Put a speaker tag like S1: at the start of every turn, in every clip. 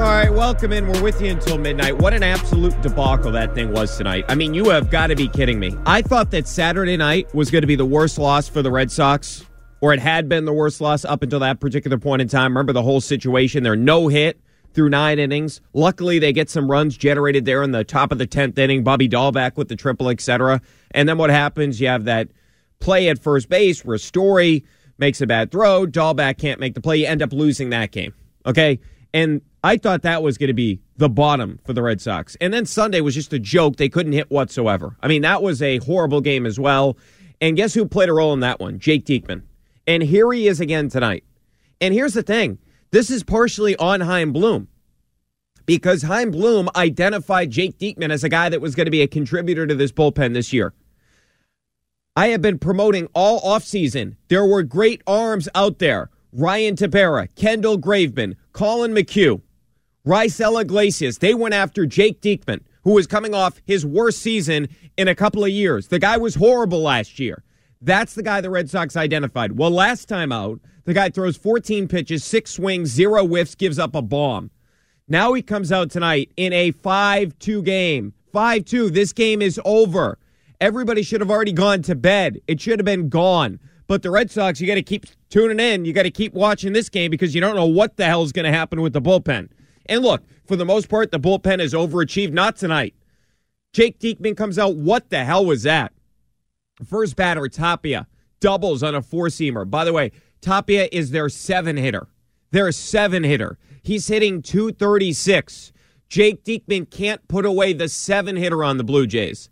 S1: All right, welcome in. We're with you until midnight. What an absolute debacle that thing was tonight. I mean, you have got to be kidding me. I thought that Saturday night was going to be the worst loss for the Red Sox, or it had been the worst loss up until that particular point in time. Remember the whole situation? They're no hit through nine innings. Luckily, they get some runs generated there in the top of the 10th inning. Bobby Dalbec with the triple, etc. And then what happens? You have that play at first base where Story makes a bad throw. Dalbec can't make the play. You end up losing that game. Okay? And I thought that was going to be the bottom for the Red Sox. And then Sunday was just a joke. They couldn't hit whatsoever. I mean, that was a horrible game as well. And guess who played a role in that one? Jake Diekman. And here he is again tonight. And here's the thing this is partially on Chaim Bloom because Chaim Bloom identified Jake Diekman as a guy that was going to be a contributor to this bullpen this year. I have been promoting all offseason. There were great arms out there. Ryan Tepera, Kendall Graveman, Collin McHugh, Raisel Iglesias. They went after Jake Diekman, who was coming off his worst season in a couple of years. The guy was horrible last year. That's the guy the Red Sox identified. Well, last time out, the guy throws 14 pitches, six swings, zero whiffs, gives up a bomb. Now he comes out tonight in a 5 2 game. 5 2. This game is over. Everybody should have already gone to bed. It should have been gone. But the Red Sox, you got to keep tuning in. You got to keep watching this game because you don't know what the hell is going to happen with the bullpen. And look, for the most part, the bullpen has overachieved. Not tonight. Jake Diekman comes out. What the hell was that? First batter, Tapia, doubles on a four seamer. By the way, Tapia is their seven hitter. Their seven hitter. He's hitting 236. Jake Diekman can't put away the seven hitter on the Blue Jays.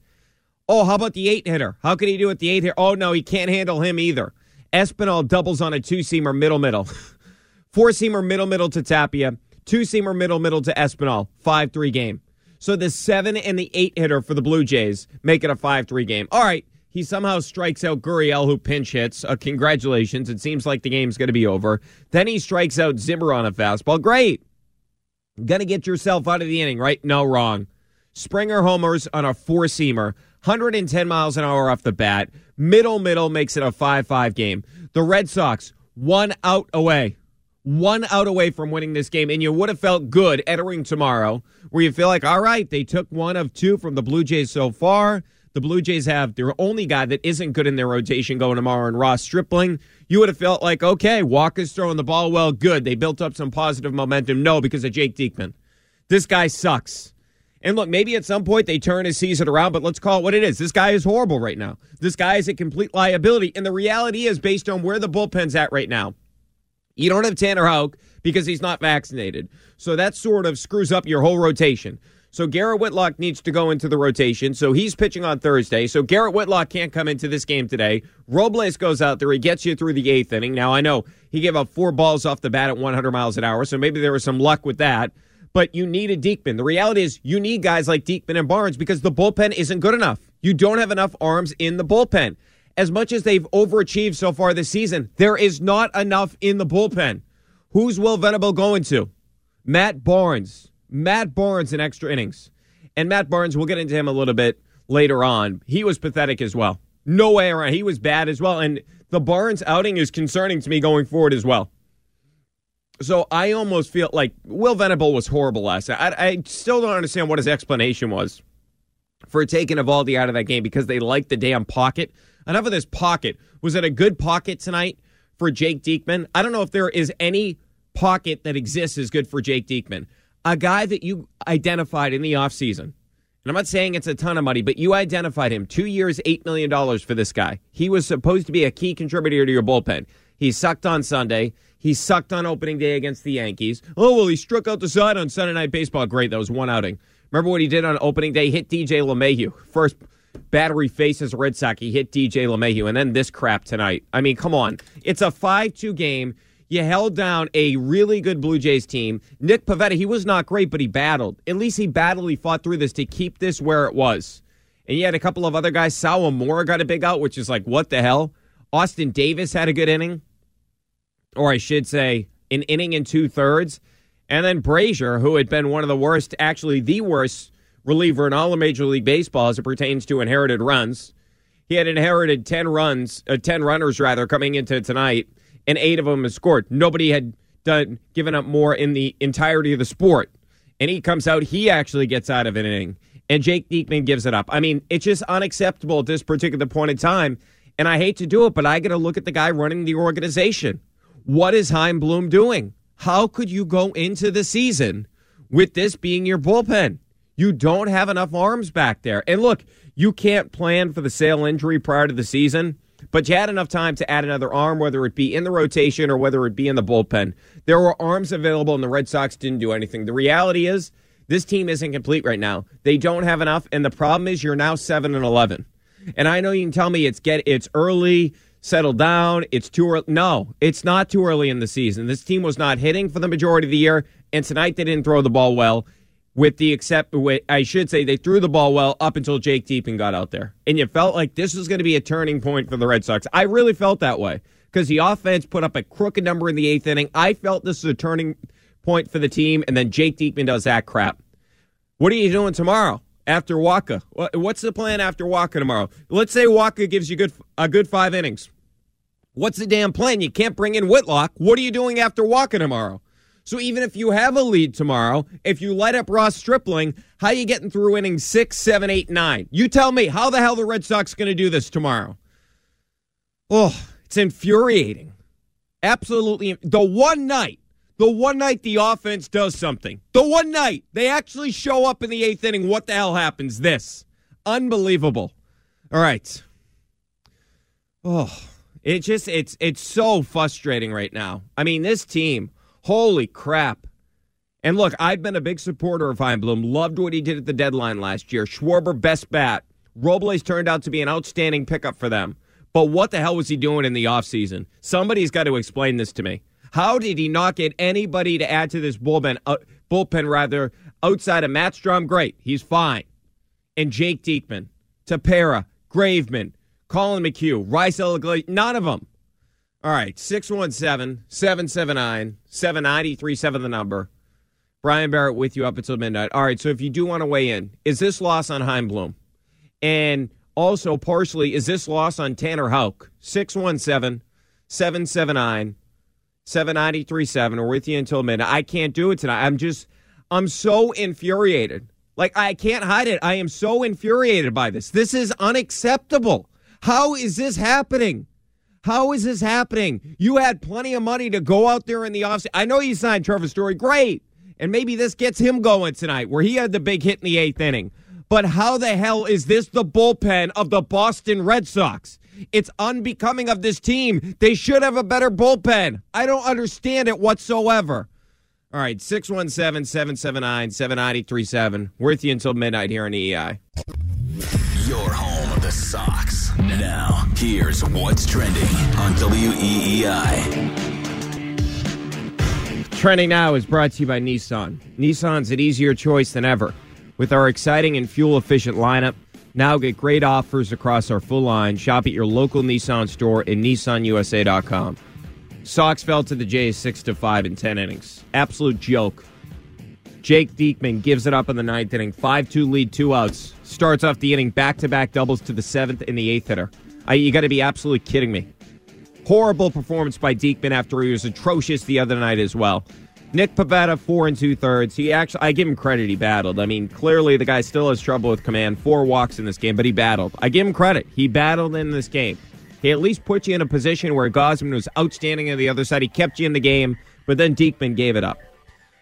S1: Oh, how about the eight hitter? How can he do it the eight hitter? Oh, no, he can't handle him either. Espinal doubles on a two seamer middle middle. Four seamer middle middle to Tapia. Two seamer middle middle to Espinal. 5 3 game. So the seven and the eight hitter for the Blue Jays make it a 5 3 game. All right. He somehow strikes out Gurriel, who pinch hits. Uh, congratulations. It seems like the game's going to be over. Then he strikes out Zimmer on a fastball. Great. Gonna get yourself out of the inning, right? No, wrong. Springer homers on a four seamer. 110 miles an hour off the bat. Middle, middle makes it a 5 5 game. The Red Sox, one out away. One out away from winning this game. And you would have felt good entering tomorrow, where you feel like, all right, they took one of two from the Blue Jays so far. The Blue Jays have their only guy that isn't good in their rotation going tomorrow, and Ross Stripling. You would have felt like, okay, Wacha's throwing the ball well, good. They built up some positive momentum. No, because of Jake Diekman. This guy sucks. And look, maybe at some point they turn his season around, but let's call it what it is. This guy is horrible right now. This guy is a complete liability. And the reality is, based on where the bullpen's at right now, you don't have Tanner Houck because he's not vaccinated. So that sort of screws up your whole rotation. So Garrett Whitlock needs to go into the rotation. So he's pitching on Thursday. So Garrett Whitlock can't come into this game today. Robles goes out there. He gets you through the eighth inning. Now, I know he gave up four balls off the bat at 100 miles an hour. So maybe there was some luck with that but you need a Diekman. The reality is you need guys like Diekman and Barnes because the bullpen isn't good enough. You don't have enough arms in the bullpen. As much as they've overachieved so far this season, there is not enough in the bullpen. Who's Will Venable going to? Matt Barnes. Matt Barnes in extra innings. And Matt Barnes, we'll get into him a little bit later on. He was pathetic as well. No way around. He was bad as well. And the Barnes outing is concerning to me going forward as well. So I almost feel like Will Venable was horrible last night. I, I still don't understand what his explanation was for taking Eovaldi out of that game because they liked the damn pocket. Enough of this pocket. Was it a good pocket tonight for Jake Diekman? I don't know if there is any pocket that exists is good for Jake Diekman. A guy that you identified in the offseason. And I'm not saying it's a ton of money, but you identified him. Two years, $8 million for this guy. He was supposed to be a key contributor to your bullpen. He sucked on Sunday. He sucked on opening day against the Yankees. Oh, well, he struck out the side on Sunday Night Baseball. Great. That was one outing. Remember what he did on opening day? Hit DJ LeMahieu. First battery faces Red Sox. He hit DJ LeMahieu. And then this crap tonight. I mean, come on. It's a 5 2 game. You held down a really good Blue Jays team. Nick Pivetta, he was not great, but he battled. At least he battled. He fought through this to keep this where it was. And you had a couple of other guys. Sawamura got a big out, which is like, what the hell? Austin Davis had a good inning or I should say, an inning and two thirds. And then Brasier, who had been one of the worst, actually the worst reliever in all of Major League Baseball as it pertains to inherited runs. He had inherited 10 runs, uh, 10 runners rather, coming into tonight, and eight of them has scored. Nobody had done given up more in the entirety of the sport. And he comes out, he actually gets out of an inning. And Jake Diekman gives it up. I mean, it's just unacceptable at this particular point in time. And I hate to do it, but I got to look at the guy running the organization. What is Chaim Bloom doing? How could you go into the season with this being your bullpen? You don't have enough arms back there. And look, you can't plan for the Sale injury prior to the season, but you had enough time to add another arm, whether it be in the rotation or whether it be in the bullpen. There were arms available, and the Red Sox didn't do anything. The reality is, this team isn't complete right now. They don't have enough, and the problem is you're now seven and eleven. And I know you can tell me it's get it's early settle down. It's too early. No, it's not too early in the season. This team was not hitting for the majority of the year, and tonight they didn't throw the ball well. With the except, I should say they threw the ball well up until Jake Diekman got out there, and you felt like this was going to be a turning point for the Red Sox. I really felt that way because the offense put up a crooked number in the eighth inning. I felt this was a turning point for the team, and then Jake Diekman does that crap. What are you doing tomorrow? After Wacha? What's the plan after Wacha tomorrow? Let's say Wacha gives you good a good five innings. What's the damn plan? You can't bring in Whitlock. What are you doing after Wacha tomorrow? So even if you have a lead tomorrow, if you light up Ross Stripling, how are you getting through innings six, seven, eight, nine? You tell me how the hell the Red Sox going to do this tomorrow? Oh, it's infuriating. Absolutely. The one night the one night the offense does something, the one night they actually show up in the eighth inning, what the hell happens? This. Unbelievable. All right. Oh, it just it's it's so frustrating right now. I mean, this team, holy crap. And look, I've been a big supporter of Chaim Loved what he did at the deadline last year. Schwarber best bat. Robles turned out to be an outstanding pickup for them. But what the hell was he doing in the offseason? Somebody's got to explain this to me. How did he not get anybody to add to this bullpen? Uh, bullpen rather outside of Matt Strahm, great, he's fine, and Jake Diekman, Tepera, Graveman, Collin McHugh, Rice Eligla, none of them. All right, 617 779 7937 the number. Brian Barrett with you up until midnight. All right, so if you do want to weigh in, is this loss on Chaim Bloom? And also, partially, is this loss on Tanner Houck? 617 779 7937. We're with you until midnight. I can't do it tonight. I'm just, I'm so infuriated. Like, I can't hide it. I am so infuriated by this. This is unacceptable. How is this happening? How is this happening? You had plenty of money to go out there in the offseason. I know you signed Trevor Story. Great. And maybe this gets him going tonight where he had the big hit in the eighth inning. But how the hell is this the bullpen of the Boston Red Sox? It's unbecoming of this team. They should have a better bullpen. I don't understand it whatsoever. All right, 617 779 7937. With you until midnight here on EEI.
S2: Your home of the Sox. Now, here's what's trending on WEEI.
S1: Trending now is brought to you by Nissan. Nissan's an easier choice than ever. With our exciting and fuel efficient lineup, now get great offers across our full line. Shop at your local Nissan store and nissanusa.com. Sox fell to the Jays 6 to 5 in 10 innings. Absolute joke. Jake Diekman gives it up in the ninth inning. 5 2 lead, two outs. Starts off the inning back to back doubles to the seventh and the eighth hitter. I, you got to be absolutely kidding me. Horrible performance by Diekman after he was atrocious the other night as well. Nick Pivetta, four and two thirds. He actually, I give him credit. He battled. I mean, clearly the guy still has trouble with command. Four walks in this game, but he battled. I give him credit. He battled in this game. He at least put you in a position where Gausman was outstanding on the other side. He kept you in the game, but then Diekman gave it up.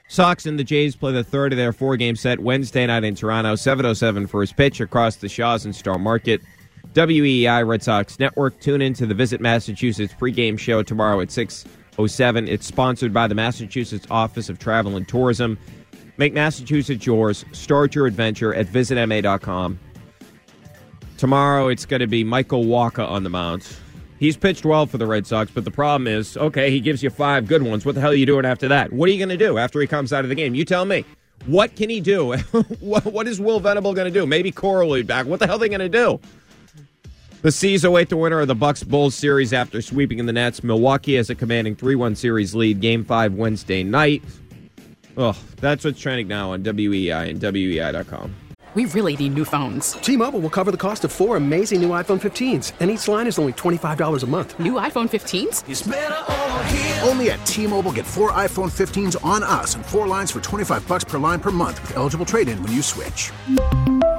S1: Sox and the Jays play the third of their four game set Wednesday night in Toronto, 7.07 first pitch across the Shaws and Star Market. WEEI Red Sox Network. Tune in to the Visit Massachusetts pregame show tomorrow at 6.07. It's sponsored by the Massachusetts Office of Travel and Tourism. Make Massachusetts yours. Start your adventure at visitma.com. Tomorrow it's going to be Michael Wacha on the mound. He's pitched well for the Red Sox, but the problem is, okay, he gives you five good ones. What the hell are you doing after that? What are you going to do after he comes out of the game? You tell me. What can he do? what, is Will Venable going to do? Maybe Cora will be back. What the hell are they going to do? The C's await the winner of the Bucks Bulls series after sweeping in the Nets. Milwaukee has a commanding 3-1 series lead. Game 5 Wednesday night. Oh, that's what's trending now on WEI and WEI.com.
S3: We really need new phones.
S4: T-Mobile will cover the cost of four amazing new iPhone 15s, and each line is only $25 a month.
S3: New iPhone 15s?
S5: Only at T-Mobile get four iPhone 15s on us and four lines for 25 bucks per line per month with eligible trade-in when you switch.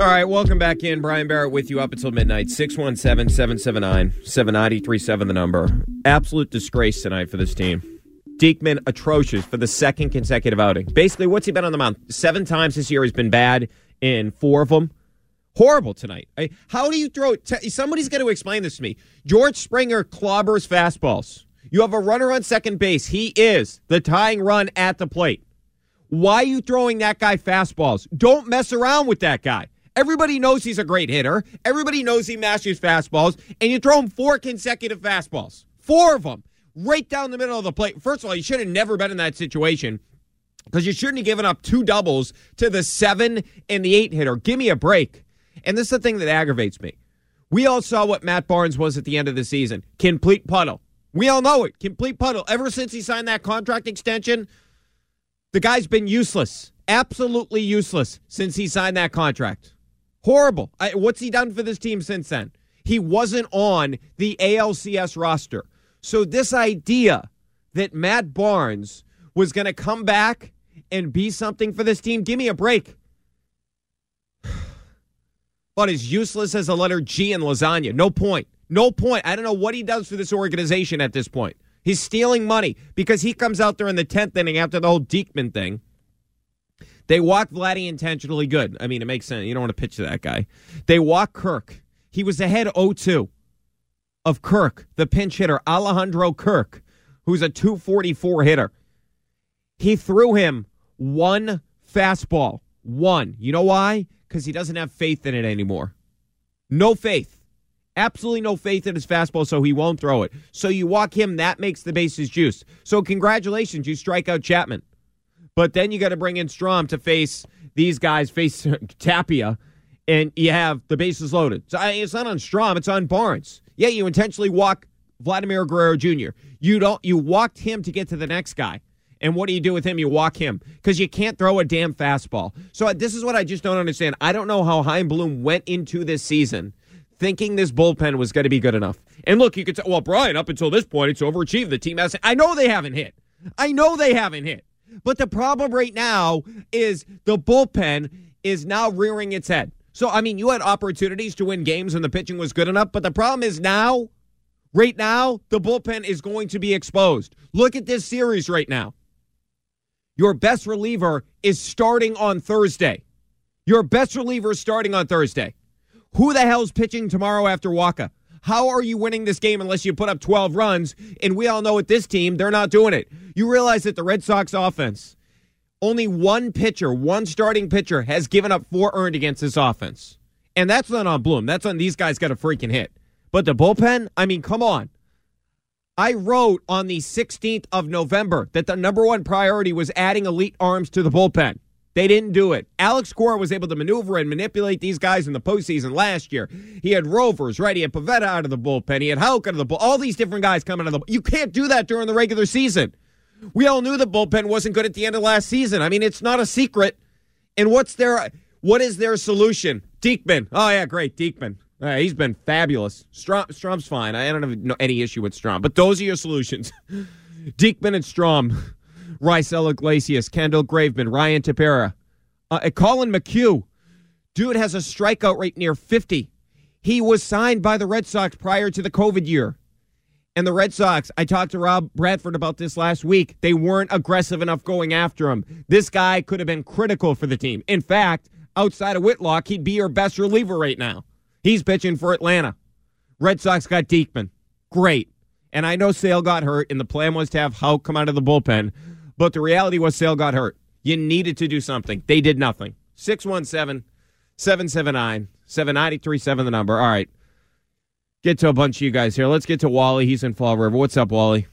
S1: All right, welcome back in. Brian Barrett with you up until midnight. 617 779 7937, the number. Absolute disgrace tonight for this team. Diekman, atrocious for the second consecutive outing. Basically, what's he been on the mound? Seven times this year. He's been bad in four of them. Horrible tonight. How do you throw T- somebody's got to explain this to me. George Springer clobbers fastballs. You have a runner on second base. He is the tying run at the plate. Why are you throwing that guy fastballs? Don't mess around with that guy. Everybody knows he's a great hitter. Everybody knows he masters fastballs, and you throw him four consecutive fastballs. Four of them right down the middle of the plate. First of all, you should have never been in that situation because you shouldn't have given up two doubles to the seven and the eight hitter. Give me a break. And this is the thing that aggravates me. We all saw what Matt Barnes was at the end of the season. Complete puddle. We all know it. Complete puddle. Ever since he signed that contract extension, the guy's been useless. Absolutely useless since he signed that contract. Horrible. I, what's he done for this team since then? He wasn't on the ALCS roster. So, this idea that Matt Barnes was going to come back and be something for this team, give me a break. But as useless as a letter G in lasagna. No point. No point. I don't know what he does for this organization at this point. He's stealing money because he comes out there in the 10th inning after the whole Diekman thing. They walk Vladdy intentionally good. I mean, it makes sense. You don't want to pitch to that guy. They walk Kirk. He was ahead 0 2 of Kirk, the pinch hitter, Alejandro Kirk, who's a 244 hitter. He threw him one fastball. One. You know why? Because he doesn't have faith in it anymore. No faith. Absolutely no faith in his fastball, so he won't throw it. So you walk him, that makes the bases juice. So congratulations, you strike out Chapman. But then you got to bring in Strahm to face these guys, face Tapia, and you have the bases loaded. So I, it's not on Strahm, it's on Barnes. Yeah, you intentionally walk Vladimir Guerrero Jr. You don't. You walked him to get to the next guy. And what do you do with him? You walk him because you can't throw a damn fastball. So this is what I just don't understand. I don't know how Chaim Bloom went into this season thinking this bullpen was going to be good enough. And look, you could say, well, Brian, up until this point, it's overachieved. The team has. I know they haven't hit. I know they haven't hit. But the problem right now is the bullpen is now rearing its head. So, I mean, you had opportunities to win games when the pitching was good enough, but the problem is now Right now, the bullpen is going to be exposed. Look at this series right now. Your best reliever is starting on Thursday. Your best reliever is starting on Thursday. Who the hell's pitching tomorrow after Wacha? How are you winning this game unless you put up 12 runs? And we all know with this team, they're not doing it. You realize that the Red Sox offense, only one pitcher, one starting pitcher, has given up four earned against this offense. And that's not on Bloom. That's on these guys got a freaking hit. But the bullpen, I mean, come on. I wrote on the 16th of November that the number one priority was adding elite arms to the bullpen. They didn't do it. Alex Cora was able to maneuver and manipulate these guys in the postseason last year. He had Rovers, right? He had Pivetta out of the bullpen. He had Houck out of the bullpen. All these different guys coming out of the You can't do that during the regular season. We all knew the bullpen wasn't good at the end of last season. I mean, it's not a secret. And what's their what is their solution? Diekman. Oh yeah, great. Diekman. Uh, he's been fabulous. Strahm, Strahm's fine. I don't have any issue with Strahm, but those are your solutions. Diekman and Strahm, Raisel Iglesias, Kendall Graveman, Ryan Tepera, uh, Collin McHugh. Dude has a strikeout rate near 50. He was signed by the Red Sox prior to the COVID year. And the Red Sox, I talked to Rob Bradford about this last week. They weren't aggressive enough going after him. This guy could have been critical for the team. In fact, outside of Whitlock, he'd be your best reliever right now. He's pitching for Atlanta. Red Sox got Diekman. Great. And I know Sale got hurt, and the plan was to have Houck come out of the bullpen. But the reality was Sale got hurt. You needed to do something. They did nothing. 617 779 7937, the number. All right. Get to a bunch of you guys here. Let's get to Wally. He's in Fall River. What's up, Wally?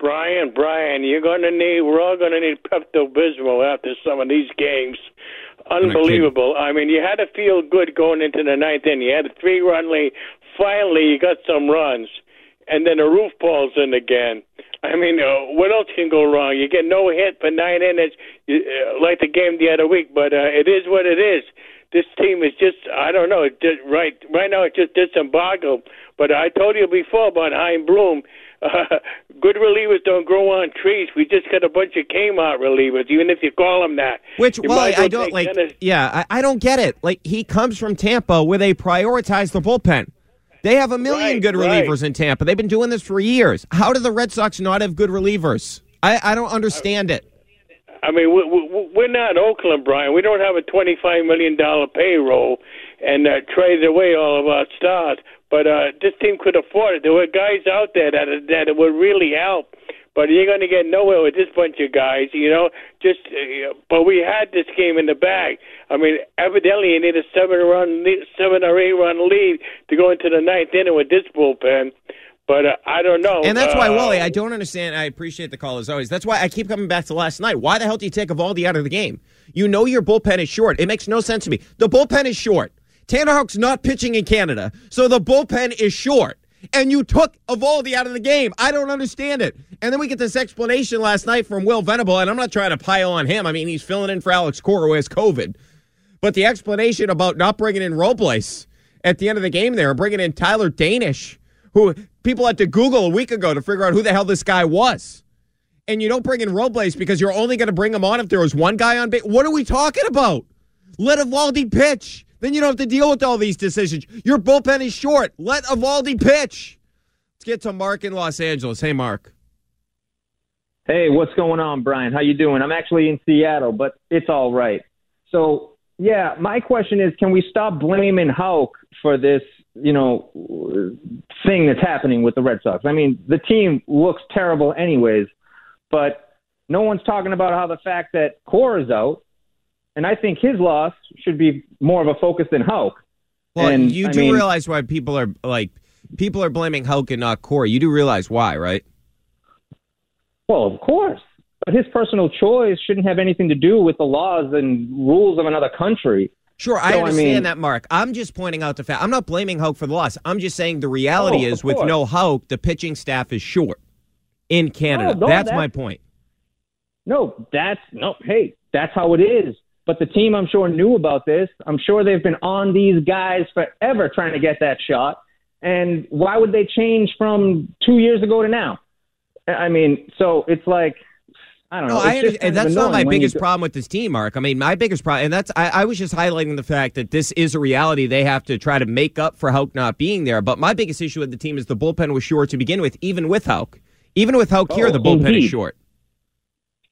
S6: Brian, Brian, you're going to need, we're all going to need Pepto Bismol after some of these games. Unbelievable. I mean, you had to feel good going into the ninth inning. You had a three run lead. Finally, you got some runs. And then the roof falls in again. I mean, uh, what else can go wrong? You get no hit for nine innings, uh, like the game the other week, but uh, it is what it is. This team is just, I don't know, just, right right now it's just disembodied. But I told you before about Chaim Bloom. Uh, good relievers don't grow on trees. We just got a bunch of Kmart relievers, even if you call them that.
S1: Which,
S6: You
S1: well,
S6: might as well
S1: I don't like.
S6: Dennis-
S1: Yeah, I, I don't get it. Like he comes from Tampa, where they prioritize the bullpen. They have a million
S6: Right,
S1: good
S6: right.
S1: relievers in Tampa. They've been doing this for years. How do the Red Sox not have good relievers? I, I don't understand it.
S6: I mean, we, we're not Oakland, Brian. We don't have a twenty-five million dollar payroll and uh, traded away all of our stars. But uh, this team could afford it. There were guys out there that that would really help. But you're going to get nowhere with this bunch of guys, you know. Just, uh, but we had this game in the bag. I mean, evidently you need a seven-run, seven or eight-run lead to go into the ninth inning with this bullpen. But uh, I don't know.
S1: And that's why,
S6: Uh,
S1: Wally, I don't understand. I appreciate the call as always. That's why I keep coming back to last night. Why the hell do you take Eovaldi out of the game? You know your bullpen is short. It makes no sense to me. The bullpen is short. Tanner Houck's not pitching in Canada, so the bullpen is short. And you took Eovaldi out of the game. I don't understand it. And then we get this explanation last night from Will Venable, and I'm not trying to pile on him. I mean, he's filling in for Alex Cora who has COVID. But the explanation about not bringing in Robles at the end of the game there, bringing in Tyler Danish, who people had to Google a week ago to figure out who the hell this guy was. And you don't bring in Robles because you're only going to bring him on if there was one guy on base. What are we talking about? Let Eovaldi pitch. Then you don't have to deal with all these decisions. Your bullpen is short. Let Eovaldi pitch. Let's get to Mark in Los Angeles. Hey, Mark.
S7: Hey, what's going on, Brian? How you doing? I'm actually in Seattle, but it's all right. So, yeah, my question is, can we stop blaming Houck for this, you know, thing that's happening with the Red Sox? I mean, the team looks terrible, anyways, but no one's talking about how the fact that Cora's out, and I think his loss should be more of a focus than Houck.
S1: Well,
S7: and,
S1: you
S7: I
S1: do
S7: mean-
S1: realize why people are like people are blaming Houck and not Corey. You do realize why, right?
S7: Well, of course. But his personal choice shouldn't have anything to do with the laws and rules of another country.
S1: Sure, I
S7: So, I
S1: understand
S7: mean-
S1: that, Mark. I'm just pointing out the fact. I'm not blaming Houck for the loss. I'm just saying the reality
S7: Oh,
S1: is with
S7: course.
S1: no Houck, the pitching staff is short in oh, Canada.
S7: No, no,
S1: that's
S7: that-
S1: my point.
S7: No, that's no. Hey, that's how it is. But the team, I'm sure, knew about this. I'm sure they've been on these guys forever trying to get that shot. And why would they change from two years ago to now? I mean, so it's like, I don't
S1: No,
S7: know.
S1: I
S7: It's just
S1: understand.
S7: kind of
S1: That's not my biggest problem with this team, Mark. I mean, my biggest problem, and that's I, I was just highlighting the fact that this is a reality. They have to try to make up for Houck not being there. But my biggest issue with the team is the bullpen was short to begin with, even with Houck. Even with Houck here,
S7: Oh,
S1: the bullpen
S7: indeed.
S1: is short.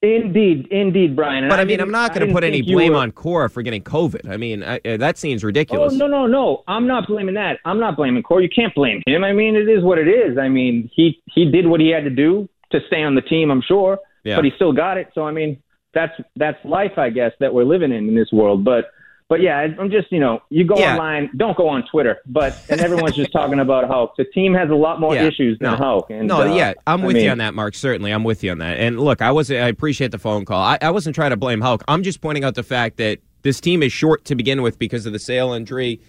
S7: Indeed, indeed, Brian. And
S1: But I mean, I'm not going to put any blame
S7: were-
S1: on Cora for getting COVID. I mean, I, uh, that seems
S7: Oh
S1: ridiculous.
S7: no, no, no! I'm not blaming that. I'm not blaming Cora. You can't blame him. I mean, it is what it is. I mean, he he did what he had to do to stay on the team. I'm sure,
S1: Yeah.
S7: but he still got it. So I mean, that's that's life, I guess, that we're living in in this world. But but yeah, I- I'm just you know, you go
S1: Yeah.
S7: online, don't go on Twitter. But and everyone's just talking about Houck. The team has a lot more
S1: Yeah.
S7: issues than
S1: no.
S7: Houck. And,
S1: no,
S7: uh,
S1: yeah, I'm
S7: I
S1: with
S7: mean,
S1: you on that, Mark. Certainly, I'm with you on that. And look, I was I appreciate the phone call. I, I wasn't trying to blame Houck. I'm just pointing out the fact that this team is short to begin with because of the Sale injury,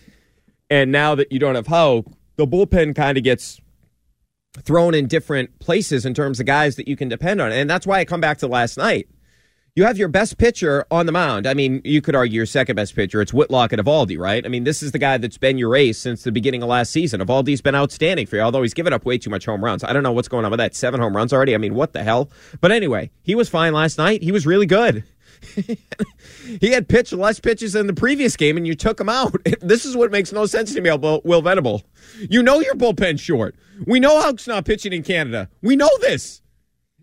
S1: and now that you don't have Houck, the bullpen kind of gets thrown in different places in terms of guys that you can depend on. And that's why I come back to last night. You have your best pitcher on the mound. I mean, you could argue your second best pitcher. It's Whitlock and Eovaldi, right? I mean, this is the guy that's been your ace since the beginning of last season. Eovaldi's been outstanding for you, although he's given up way too much home runs. I don't know what's going on with that. Seven home runs already. I mean, what the hell? But anyway, he was fine last night. He was really good. he had pitched less pitches than the previous game, and you took him out. This is what makes no sense to me, Will Venable. You know your bullpen's short. We know Houck's not pitching in Canada. We know this.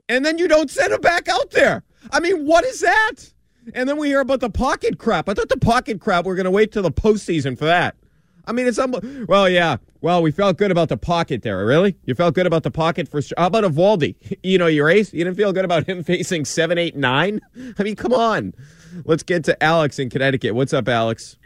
S1: And then you don't send him back out there. I mean, what is that? And then we hear about the pocket crap. I thought the pocket crap, we're going to wait till the postseason for that. I mean, it's unbel- well, yeah. Well, we felt good about the pocket there. Really, you felt good about the pocket for? How about Eovaldi? You know, your ace. You didn't feel good about him facing seven, eight, nine. I mean, come on. Let's get to Alex in Connecticut. What's up, Alex?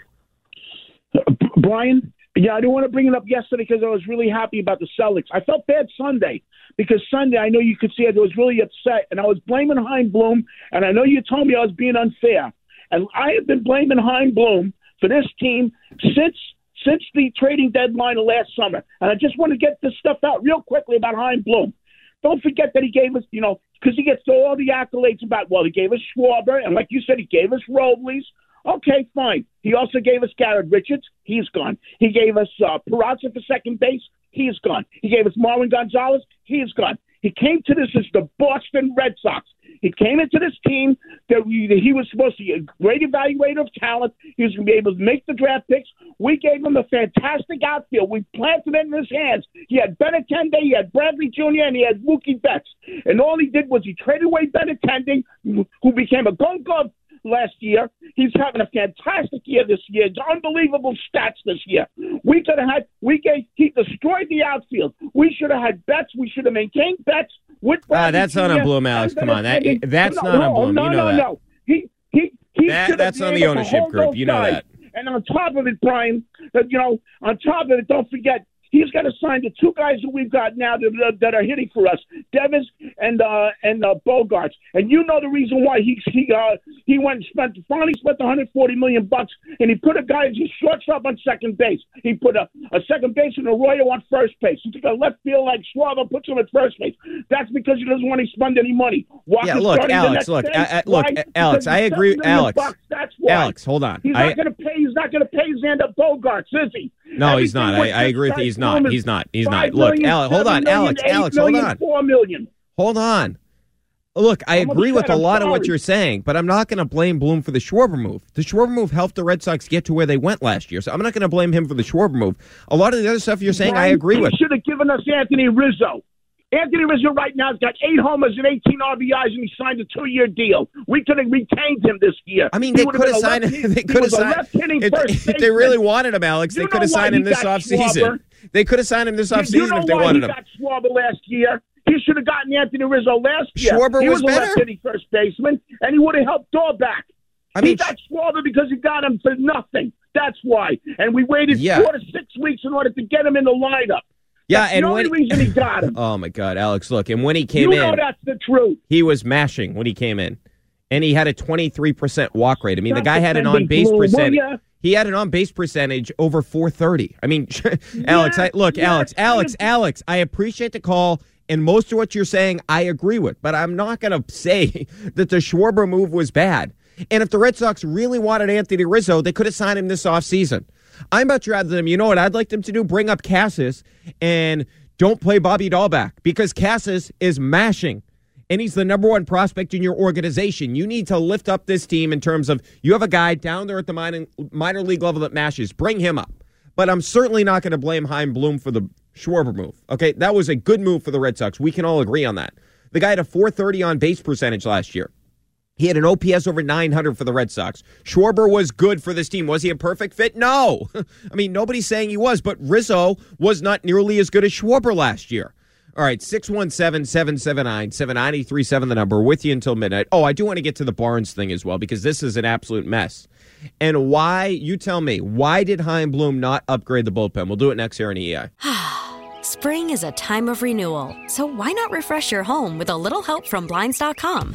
S8: Uh, Brian, yeah, I didn't want to bring it up yesterday because I was really happy about the Celtics. I felt bad Sunday because Sunday I know you could see I was really upset and I was blaming Chaim Bloom and I know you told me I was being unfair. And I have been blaming Chaim Bloom for this team since since the trading deadline of last summer. And I just want to get this stuff out real quickly about Chaim Bloom. Don't forget that he gave us, you know, because he gets all the accolades about, well, he gave us Schwarber, and like you said, he gave us Robles. Okay, fine. He also gave us Garrett Richards. He's gone. He gave us uh, Peraza for second base. He's gone. He gave us Marwin Gonzalez. He's gone. He came to this as the Boston Red Sox. He came into this team that we, that he was supposed to be a great evaluator of talent. He was going to be able to make the draft picks. We gave him a fantastic outfield. We planted it in his hands. He had Benintendi, he had Bradley Jr., and he had Mookie Betts. And all he did was he traded away Benintendi, who became a Gold Glove last year. He's having a fantastic year this year. It's unbelievable stats this year. We could have had we gave he destroyed the outfield. We should have had Betts. We should have maintained Betts with
S1: Ah, that's not on
S8: Jr.
S1: Bloom, Alex. Come on, that that's
S8: no,
S1: not on
S8: no,
S1: Bloom.
S8: No,
S1: you know
S8: no,
S1: that.
S8: no. He he he
S1: That-
S8: been
S1: on the ownership group. You know
S8: guys.
S1: that.
S8: And on top of it, Brian, you know, on top of it, don't forget he's got to sign the two guys that we've got now that, that are hitting for us, Devers and uh, and uh, Bogaerts. And you know the reason why he he uh, he went and spent finally spent 140 million bucks, and he put a guy as his shortstop on second base. He put a, a second baseman Arroyo on first base. He took a left field like Schwarber, puts him at first base. That's because he doesn't want to spend any money.
S1: Yeah, look, Alex, look,
S8: day.
S1: uh, uh, look, uh, Alex,
S8: Because
S1: I agree- Alex.
S8: bucks. That's why.
S1: Alex, hold on.
S8: He's
S1: I-
S8: not going to pay. He's not going to pay Xander Bogaerts, is he?
S1: No, he's not. I, I agree with you. He's not. He's not. He's not. Look, Alex, hold on, Alex. Alex, hold on.
S8: Four million.
S1: Hold on. Look, I
S8: I'm
S1: agree with a lot of what you're saying, but I'm not going to blame Bloom for the Schwarber move. The Schwarber move helped the Red Sox get to where they went last year, so I'm not going to blame him for the Schwarber move. A lot of the other stuff you're saying, I agree with.
S8: Should have given us Anthony Rizzo. Anthony Rizzo right now has got eight homers and 18 RBIs, and he signed a two-year deal. We could have retained him this year.
S1: I mean, they could have signed.
S8: left-
S1: They could have signed. If, if they really wanted him, Alex,
S8: You
S1: they could have signed him this offseason. They could have signed him this offseason
S8: you know
S1: if they wanted
S8: he
S1: him.
S8: got Schwarber last year? He should have gotten Anthony Rizzo last year.
S1: Schwarber
S8: he
S1: was
S8: was, a left-hitting first baseman, and he would have helped Dorback.
S1: I mean, he
S8: got Schwarber because he got him for nothing. That's why. And we waited
S1: Yeah.
S8: four to six weeks in order to get him in the lineup.
S1: Yeah,
S8: That's
S1: and
S8: the only
S1: when
S8: reason he got him.
S1: oh my God, Alex, look, and when he came
S8: you know that's the truth.
S1: he was mashing when he came in, and he had a 23 percent walk rate. I mean, the guy had an on base percentage. He had an on base percentage over 430. I mean, Alex, I, look, Alex, Alex, Alex, I appreciate the call. And most of what you're saying, I agree with, but I'm not going to say that the Schwarber move was bad. And if the Red Sox really wanted Anthony Rizzo, they could have signed him this offseason. I'm much rather them. You know what I'd like them to do? Bring up Casas and don't play Bobby Dalbec because Casas is mashing. and he's the number one prospect in your organization. You need to lift up this team in terms of you have a guy down there at the minor, minor league level that mashes. Bring him up. But I'm certainly not going to blame Chaim Bloom for the Schwarber move. Okay, that was a good move for the Red Sox. We can all agree on that. The guy had a 430 on base percentage last year. He had an OPS over 900 for the Red Sox. Schwarber was good for this team. Was he a perfect fit? No. I mean, nobody's saying he was, but Rizzo was not nearly as good as Schwarber last year. All right, 617 779 7937, the number, with you until midnight. Oh, I do want to get to the Barnes thing as well because this is an absolute mess. And why, you tell me, why did Chaim Bloom not upgrade the bullpen? We'll do it next here on EI.
S9: Spring is a time of renewal, so why not refresh your home with a little help from Blinds.com?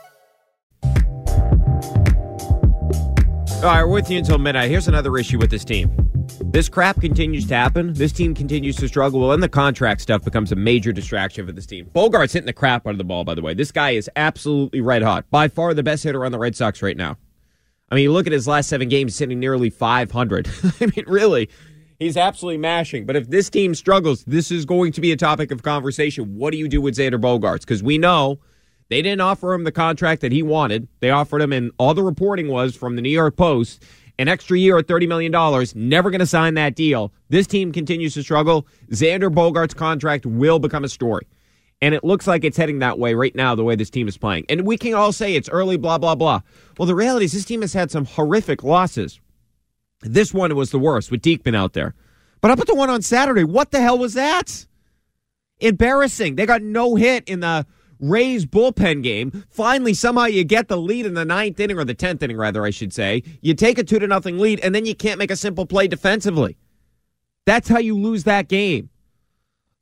S1: All right, we're with you until midnight. Here's another issue with this team. This crap continues to happen. This team continues to struggle. Well, and the contract stuff becomes a major distraction for this team. Bogaerts hitting the crap out of the ball, by the way. This guy is absolutely red hot. By far the best hitter on the Red Sox right now. I mean, look at his last seven games, hitting nearly 500. I mean, really, he's absolutely mashing. But if this team struggles, this is going to be a topic of conversation. What do you do with Xander Bogaerts? Because we know they didn't offer him the contract that he wanted. They offered him, and all the reporting was from the New York Post an extra year at $30 million, never going to sign that deal. This team continues to struggle. Xander Bogaerts' contract will become a story. And it looks like it's heading that way right now, the way this team is playing. And we can all say it's early, blah, blah, blah. Well, the reality is this team has had some horrific losses. This one was the worst with Diekman out there. But how about the one on Saturday? What the hell was that? Embarrassing. They got no hit in the Rays bullpen game. Finally, somehow you get the lead in the ninth inning, or the tenth inning, rather, I should say. You take a two to nothing lead, and then you can't make a simple play defensively. That's how you lose that game.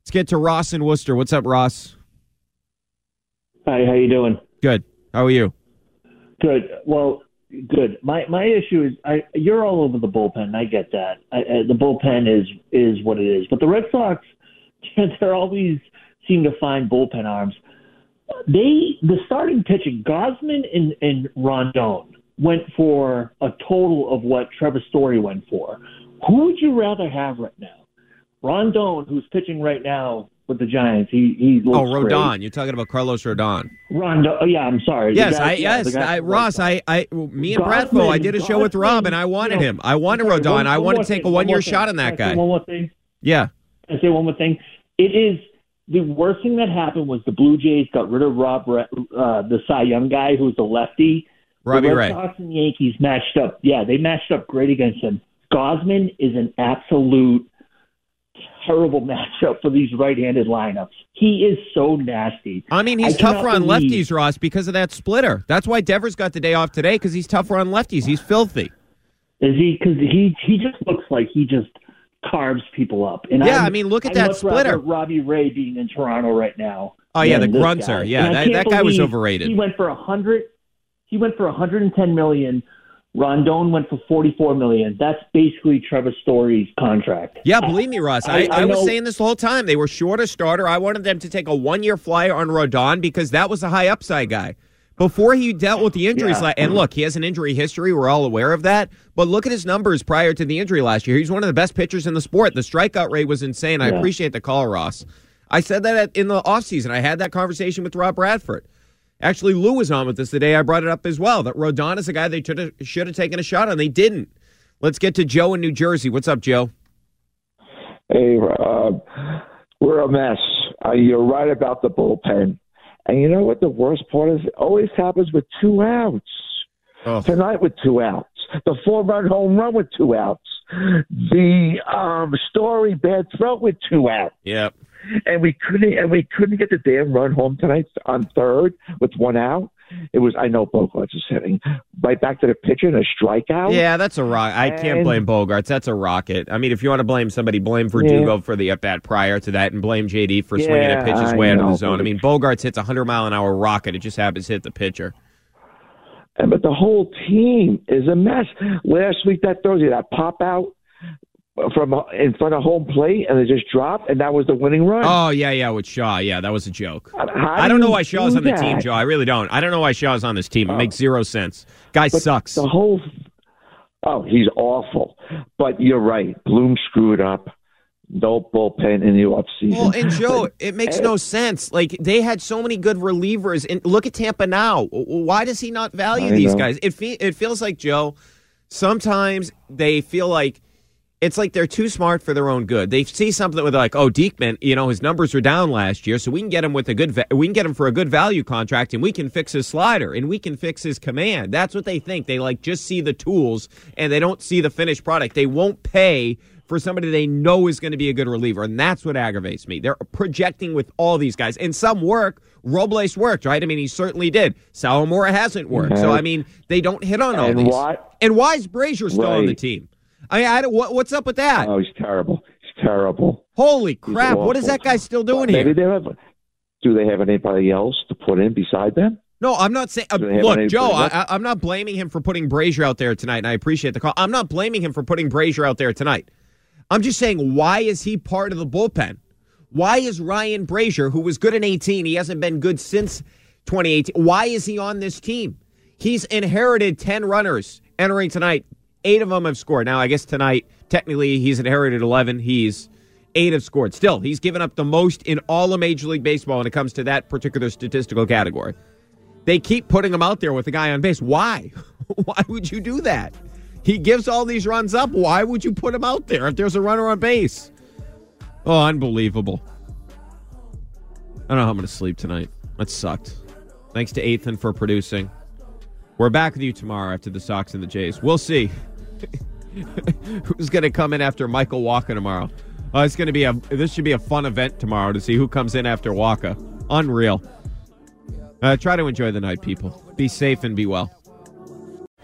S1: Let's get to Ross in Worcester. What's up, Ross?
S10: Hi, how you doing?
S1: Good. How are you?
S10: Good. Well, good. My my issue is I you're all over the bullpen. I get that. I, I, the bullpen is is what it is. But the Red Sox, they're always seem to find bullpen arms. They the starting pitching, Gausman and, and Rondon went for a total of what Trevor Story went for. Who would you rather have right now? Rondon, who's pitching right now with the Giants. He he looks
S1: Oh, Rodon.
S10: great.
S1: You're talking about Carlos Rodon.
S10: Rondon. Oh yeah, I'm sorry.
S1: Yes,
S10: guy-
S1: I
S10: yeah,
S1: yes, I, Ross. I, I, me and
S10: Gausman-
S1: Bradfo. I did a show with Rob, and I wanted
S10: you know,
S1: him. I wanted
S10: sorry,
S1: Rodon.
S10: one-
S1: I wanted to take
S10: thing,
S1: a
S10: one
S1: one year
S10: more
S1: shot on that
S10: Can I say
S1: guy.
S10: One more thing.
S1: Yeah.
S10: Can I say one more thing? It is the worst thing that happened was the Blue Jays got rid of Rob, Re- uh, the Cy Young guy who's a lefty.
S1: Robbie
S10: the Red
S1: Ray.
S10: Sox and Yankees matched up. Yeah, they matched up great against him. Gausman is an absolute terrible matchup for these right-handed lineups. He is so nasty.
S1: I mean, he's
S10: I
S1: tougher on
S10: believe-
S1: lefties, Ross, because of that splitter. That's why Devers got the day off today because he's tougher on lefties. He's filthy.
S10: Is he? Because he he just looks like he just carves people up. And
S1: Yeah,
S10: I'm-
S1: I mean, look at
S10: I'd
S1: that splitter.
S10: Robbie Ray being in Toronto right now.
S1: Oh, yeah, the grunter.
S10: guy.
S1: Yeah, that- that guy was overrated.
S10: He went for a hundred. He went for 110 million. Rondon went for 44 million. That's basically Trevor Story's contract.
S1: Yeah, believe me, Ross. I,
S10: I-
S1: I,
S10: I
S1: was saying this the whole time. They were short a starter. I wanted them to take a one year flyer on Rodon because that was a high upside guy. Before he dealt with the injuries,
S10: Yeah.
S1: la- and look, he has an injury history. We're all aware of that. But look at his numbers prior to the injury last year. He's one of the best pitchers in the sport. The strikeout rate was insane. I
S10: Yeah.
S1: appreciate the call, Ross. I said that in the offseason. I had that conversation with Rob Bradford. Actually, Lou was on with us the day I brought it up as well. That Rodon is a guy they should have should have taken a shot on. They didn't. Let's get to Joe in New Jersey. What's up, Joe?
S11: Hey, Rob, we're a mess. Uh, you're right about the bullpen. And you know what the worst part is? It always happens with two outs.
S1: Oh.
S11: Tonight with two outs. The four run home run with two outs. the um, story bad throw with two outs.
S1: Yep.
S11: And we couldn't and we couldn't get the damn run home tonight on third with one out. It was I know Bogaerts is hitting right back to the pitcher and a strikeout.
S1: Yeah, that's a rock. I can't blame Bogaerts. That's a rocket. I mean, if you want to blame somebody, blame Verdugo
S11: Yeah.
S1: for the at bat prior to that, and blame JD for swinging
S11: Yeah,
S1: at pitches
S11: I
S1: way out of the zone. I mean, Bogaerts hits a hundred mile an hour rocket. It just happens to hit the pitcher.
S11: And but the whole team is a mess. Last week that Thursday that pop out from in front of home plate and they just dropped and that was the winning run.
S1: Oh yeah, yeah, with Shaw. Yeah, that was a joke.
S11: How
S1: I
S11: do
S1: don't know why Shaw's
S11: do
S1: on the
S11: that?
S1: team, Joe. I really don't. I don't know why Shaw's on this team. It
S11: Oh.
S1: makes zero sense. Guy
S11: But
S1: sucks.
S11: The whole Oh, he's awful. But you're right. Bloom screwed up. No bullpen in the offseason.
S1: Well, and Joe,
S11: But-
S1: it makes eh. no sense. Like they had so many good relievers, and look at Tampa now. Why does he not value
S11: I
S1: these
S11: know.
S1: guys? It fe- it feels like Joe. Sometimes they feel like it's like they're too smart for their own good. They see something with like, oh, Diekman, you know, his numbers were down last year, so we can get him with a good, va- we can get him for a good value contract, and we can fix his slider, and we can fix his command. That's what they think. They like just see the tools, and they don't see the finished product. They won't pay for somebody they know is going to be a good reliever, and that's what aggravates me. They're projecting with all these guys, and some work. Robles worked, right? I mean, he certainly did. Salamora hasn't worked, so
S11: Mhm.
S1: I mean, they don't hit on all
S11: And
S1: these.
S11: why-
S1: And why is Brasier still on the team? I mean, I what, what's up with that?
S11: Oh, he's terrible. He's terrible.
S1: Holy crap! What is that guy still doing
S11: Maybe
S1: here?
S11: they have. Do they have anybody else to put in beside them?
S1: No, I'm not saying. Uh,
S11: Do they have
S1: look, Joe, I, I'm not blaming him for putting Brasier out there tonight, and I appreciate the call. I'm not blaming him for putting Brasier out there tonight. I'm just saying, why is he part of the bullpen? Why is Ryan Brasier, who was good in 18, he hasn't been good since 2018? Why is he on this team? He's inherited 10 runners entering tonight. Eight of them have scored. Now, I guess tonight, technically, he's inherited 11. He's eight have scored. Still, he's given up the most in all of Major League Baseball when it comes to that particular statistical category. They keep putting him out there with a guy on base. Why? Why would you do that? He gives all these runs up. Why would you put him out there if there's a runner on base? Oh, unbelievable. I don't know how I'm going to sleep tonight. That sucked. Thanks to Ethan for producing. We're back with you tomorrow after the Sox and the Jays. We'll see who's going to come in after Michael Wacha tomorrow. Uh, it's going to be a. This should be a fun event tomorrow to see who comes in after Wacha. Unreal. Uh, try to enjoy the night, people. Be safe and be well.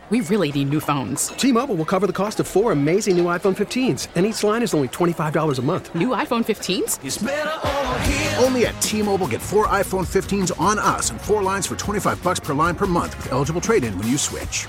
S3: We really need new phones.
S4: T-Mobile will cover the cost of four amazing new iPhone 15s, and each line is only $25 a month.
S3: New iPhone 15s?
S5: Only at T-Mobile get four iPhone 15s on us and four lines for 25 bucks per line per month with eligible trade-in when you switch.